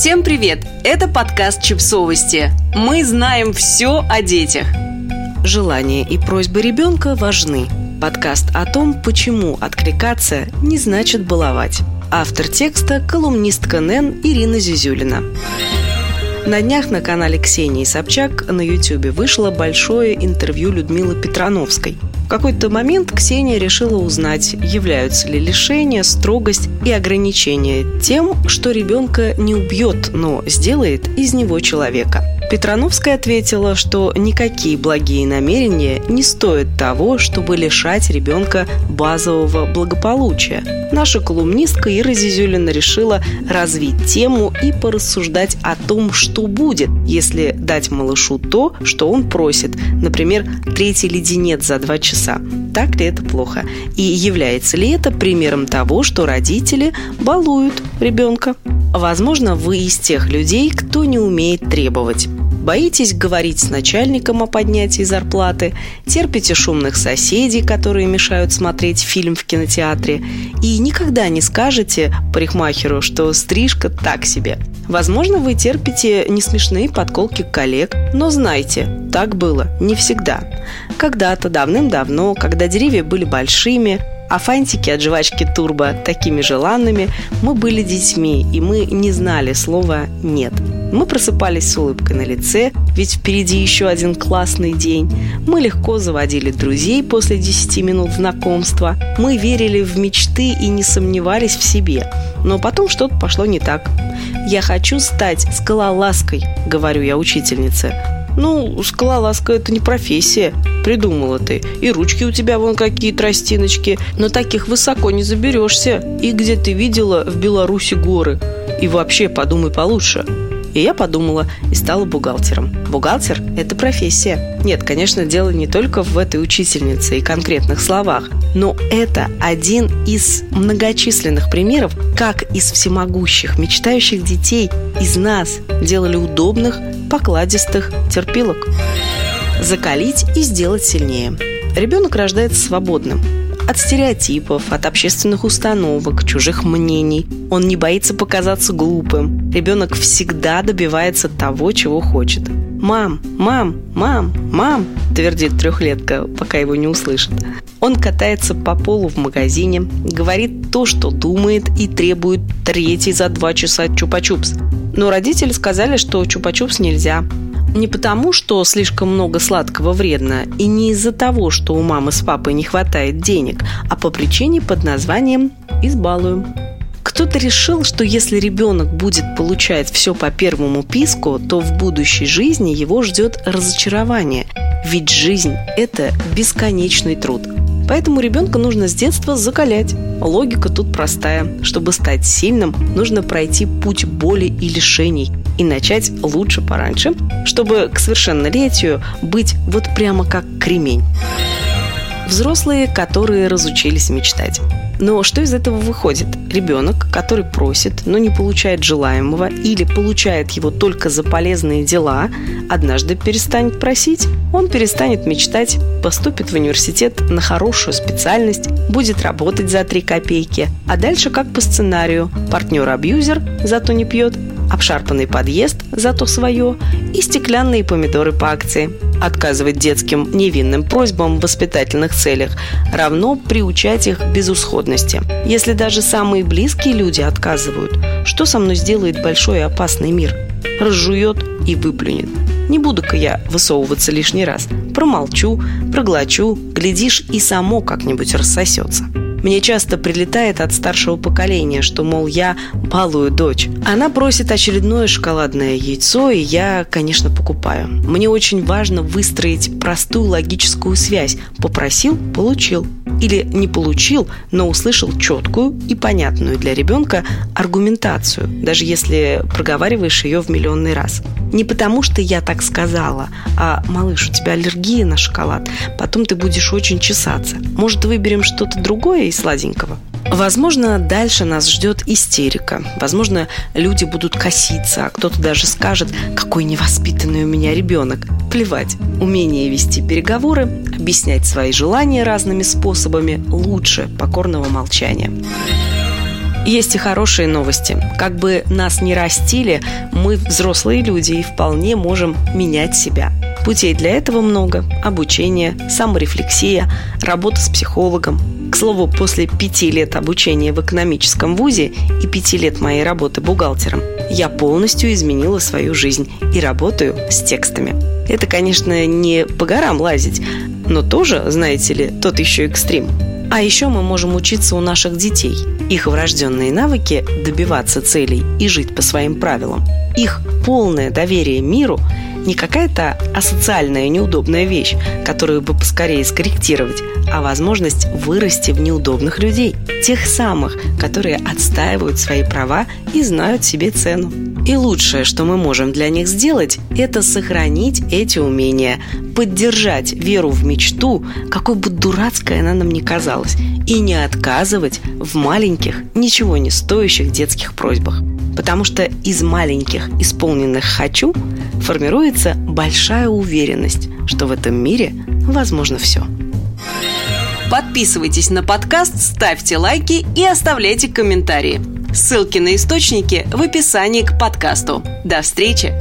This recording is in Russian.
Всем привет! Это подкаст «Чипсовости». Мы знаем все о детях. Желания и просьбы ребенка важны. Подкаст о том, почему откликаться не значит баловать. Автор текста – колумнистка НЭН Ирина Зизюлина. На днях на канале Ксении Собчак на YouTube вышло большое интервью Людмилы Петрановской – какой-то момент Ксения решила узнать, являются ли лишения, строгость и ограничения тем, что ребенка не убьет, но сделает из него человека. Петрановская ответила, что никакие благие намерения не стоят того, чтобы лишать ребенка базового благополучия. Наша колумнистка Ира Зизюлина решила развить тему и порассуждать о том, что будет, если дать малышу то, что он просит, например, третий леденец за два часа. Так ли это плохо? И является ли это примером того, что родители балуют ребенка? Возможно, вы из тех людей, кто не умеет требовать. Боитесь говорить с начальником о поднятии зарплаты, терпите шумных соседей, которые мешают смотреть фильм в кинотеатре, и никогда не скажете парикмахеру, что стрижка так себе. Возможно, вы терпите несмешные подколки коллег, но знайте, так было не всегда. Когда-то давным-давно, когда деревья были большими, а фантики от жвачки Турбо такими желанными, мы были детьми, и мы не знали слова «нет». Мы просыпались с улыбкой на лице, ведь впереди еще один классный день. Мы легко заводили друзей после 10 минут знакомства. Мы верили в мечты и не сомневались в себе. Но потом что-то пошло не так. «Я хочу стать скалолазкой», — говорю я учительнице. Ну, скалолазка – это не профессия. Придумала ты. И ручки у тебя вон какие тростиночки. Но таких высоко не заберешься. И где ты видела в Беларуси горы? И вообще подумай получше. И я подумала и стала бухгалтером. Бухгалтер – это профессия. Нет, конечно, дело не только в этой учительнице и конкретных словах, но это один из многочисленных примеров, как из всемогущих, мечтающих детей из нас делали удобных, покладистых терпилок. Закалить и сделать сильнее. Ребенок рождается свободным, от стереотипов, от общественных установок, чужих мнений. Он не боится показаться глупым. Ребенок всегда добивается того, чего хочет. «Мам, мам, мам, мам!» – твердит трехлетка, пока его не услышит. Он катается по полу в магазине, говорит то, что думает и требует третий за два часа чупа-чупс. Но родители сказали, что чупа-чупс нельзя, не потому, что слишком много сладкого вредно, и не из-за того, что у мамы с папой не хватает денег, а по причине под названием «избалуем». Кто-то решил, что если ребенок будет получать все по первому писку, то в будущей жизни его ждет разочарование. Ведь жизнь – это бесконечный труд. Поэтому ребенка нужно с детства закалять. Логика тут простая. Чтобы стать сильным, нужно пройти путь боли и лишений – и начать лучше пораньше, чтобы к совершеннолетию быть вот прямо как кремень. Взрослые, которые разучились мечтать. Но что из этого выходит? Ребенок, который просит, но не получает желаемого или получает его только за полезные дела, однажды перестанет просить, он перестанет мечтать, поступит в университет на хорошую специальность, будет работать за 3 копейки, а дальше как по сценарию. Партнер-абьюзер, зато не пьет, обшарпанный подъезд, зато свое, и стеклянные помидоры по акции. Отказывать детским невинным просьбам в воспитательных целях равно приучать их к безусходности. Если даже самые близкие люди отказывают, что со мной сделает большой и опасный мир? Разжует и выплюнет. Не буду-ка я высовываться лишний раз. Промолчу, проглочу, глядишь, и само как-нибудь рассосется. Мне часто прилетает от старшего поколения, что, мол, я балую дочь. Она просит очередное шоколадное яйцо, и я, конечно, покупаю. Мне очень важно выстроить простую логическую связь. Попросил – получил. Или не получил, но услышал четкую и понятную для ребенка аргументацию, даже если проговариваешь ее в миллионный раз. Не потому, что я так сказала, а «малыш, у тебя аллергия на шоколад, потом ты будешь очень чесаться. Может, выберем что-то другое из сладенького?» Возможно, дальше нас ждет истерика. Возможно, люди будут коситься, а кто-то даже скажет, какой невоспитанный у меня ребенок. Плевать. Умение вести переговоры, объяснять свои желания разными способами лучше покорного молчания. Есть и хорошие новости. Как бы нас ни растили, мы взрослые люди и вполне можем менять себя. Путей для этого много. Обучение, саморефлексия, работа с психологом. К слову, после пяти лет обучения в экономическом вузе и пяти лет моей работы бухгалтером, я полностью изменила свою жизнь и работаю с текстами. Это, конечно, не по горам лазить, но тоже, знаете ли, тот еще экстрим. А еще мы можем учиться у наших детей. Их врожденные навыки добиваться целей и жить по своим правилам. Их полное доверие миру не какая-то асоциальная неудобная вещь, которую бы поскорее скорректировать, а возможность вырасти в неудобных людей, тех самых, которые отстаивают свои права и знают себе цену. И лучшее, что мы можем для них сделать, это сохранить эти умения, поддержать веру в мечту, какой бы дурацкой она нам ни казалась, и не отказывать в маленьких, ничего не стоящих детских просьбах. Потому что из маленьких исполненных «хочу» формируется большая уверенность, что в этом мире возможно все. Подписывайтесь на подкаст, ставьте лайки и оставляйте комментарии. Ссылки на источники в описании к подкасту. До встречи!